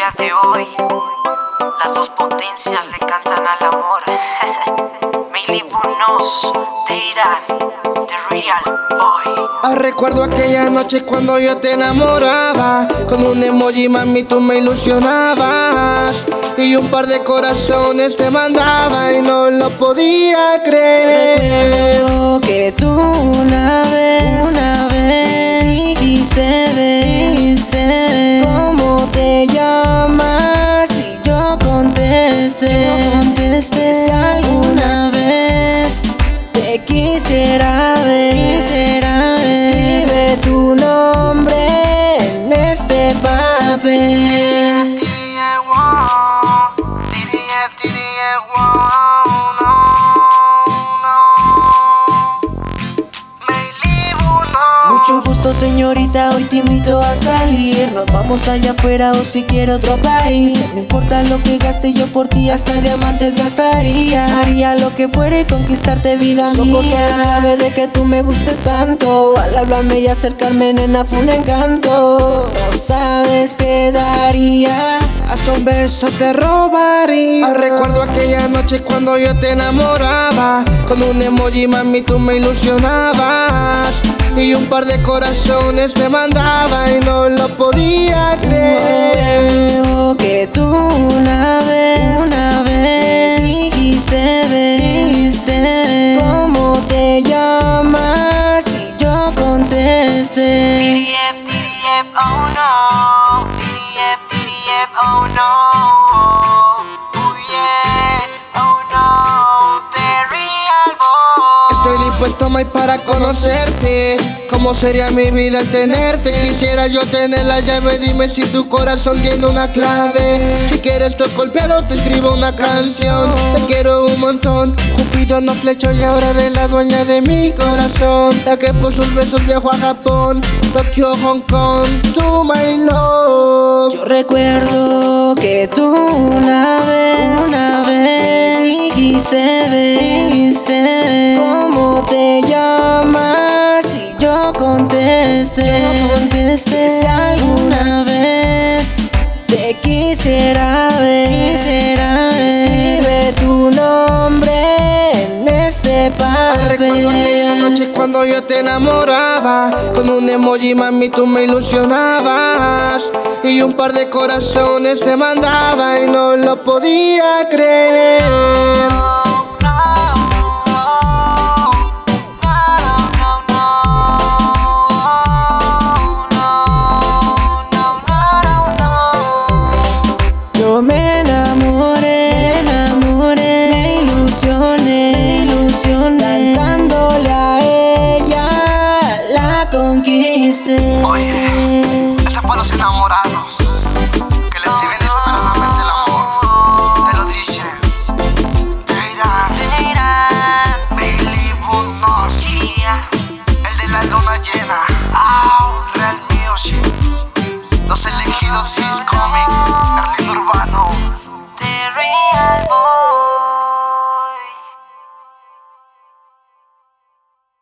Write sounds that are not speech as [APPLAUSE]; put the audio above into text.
día de hoy, las dos potencias le cantan al amor. [LAUGHS] Miley Bunos, Irán, The Real Boy. Ah, recuerdo aquella noche cuando yo te enamoraba. Con un emoji, mami, tú me ilusionabas. Y un par de corazones te mandaba y no lo podía creer. Recuerdo que tú una vez, una vez dijiste, dijiste, ve Mucho gusto señorita, hoy te invito a salir. Nos vamos allá afuera o si quiero otro país. No importa lo que gaste yo por ti, hasta diamantes gastaría. Haría lo que fuere conquistarte vida mía. Somos clave de que tú me gustes tanto. Al hablarme y acercarme nena fue un encanto. No sabes qué daría Hasta un beso te robaría. Ah, recuerdo aquella noche cuando yo te enamoraba. Con un emoji, mami, tú me ilusionabas. Y un par de corazones me mandaba y no lo podía creer. Creo que tú una vez, una vez dijiste, dijiste, ¿cómo te llamas? Y yo contesté. Oh no. Oh no. Oh. Estoy dispuesto, May, para conocerte. ¿Cómo sería mi vida al tenerte? Quisiera yo tener la llave. Dime si tu corazón tiene una clave. Si quieres tu golpeado, te una canción. Te quiero un montón. Cupido no flechó y ahora eres la dueña de mi corazón. La que por sus besos viajo a Japón, Tokio, Hong Kong. To my love. Yo recuerdo que tú una vez, una vez dijiste, dijiste, Recuerdo aquella noche cuando yo te enamoraba Con un emoji, mami, tú me ilusionabas Y un par de corazones te mandaba y no lo podía creer Oye, Esto es para los.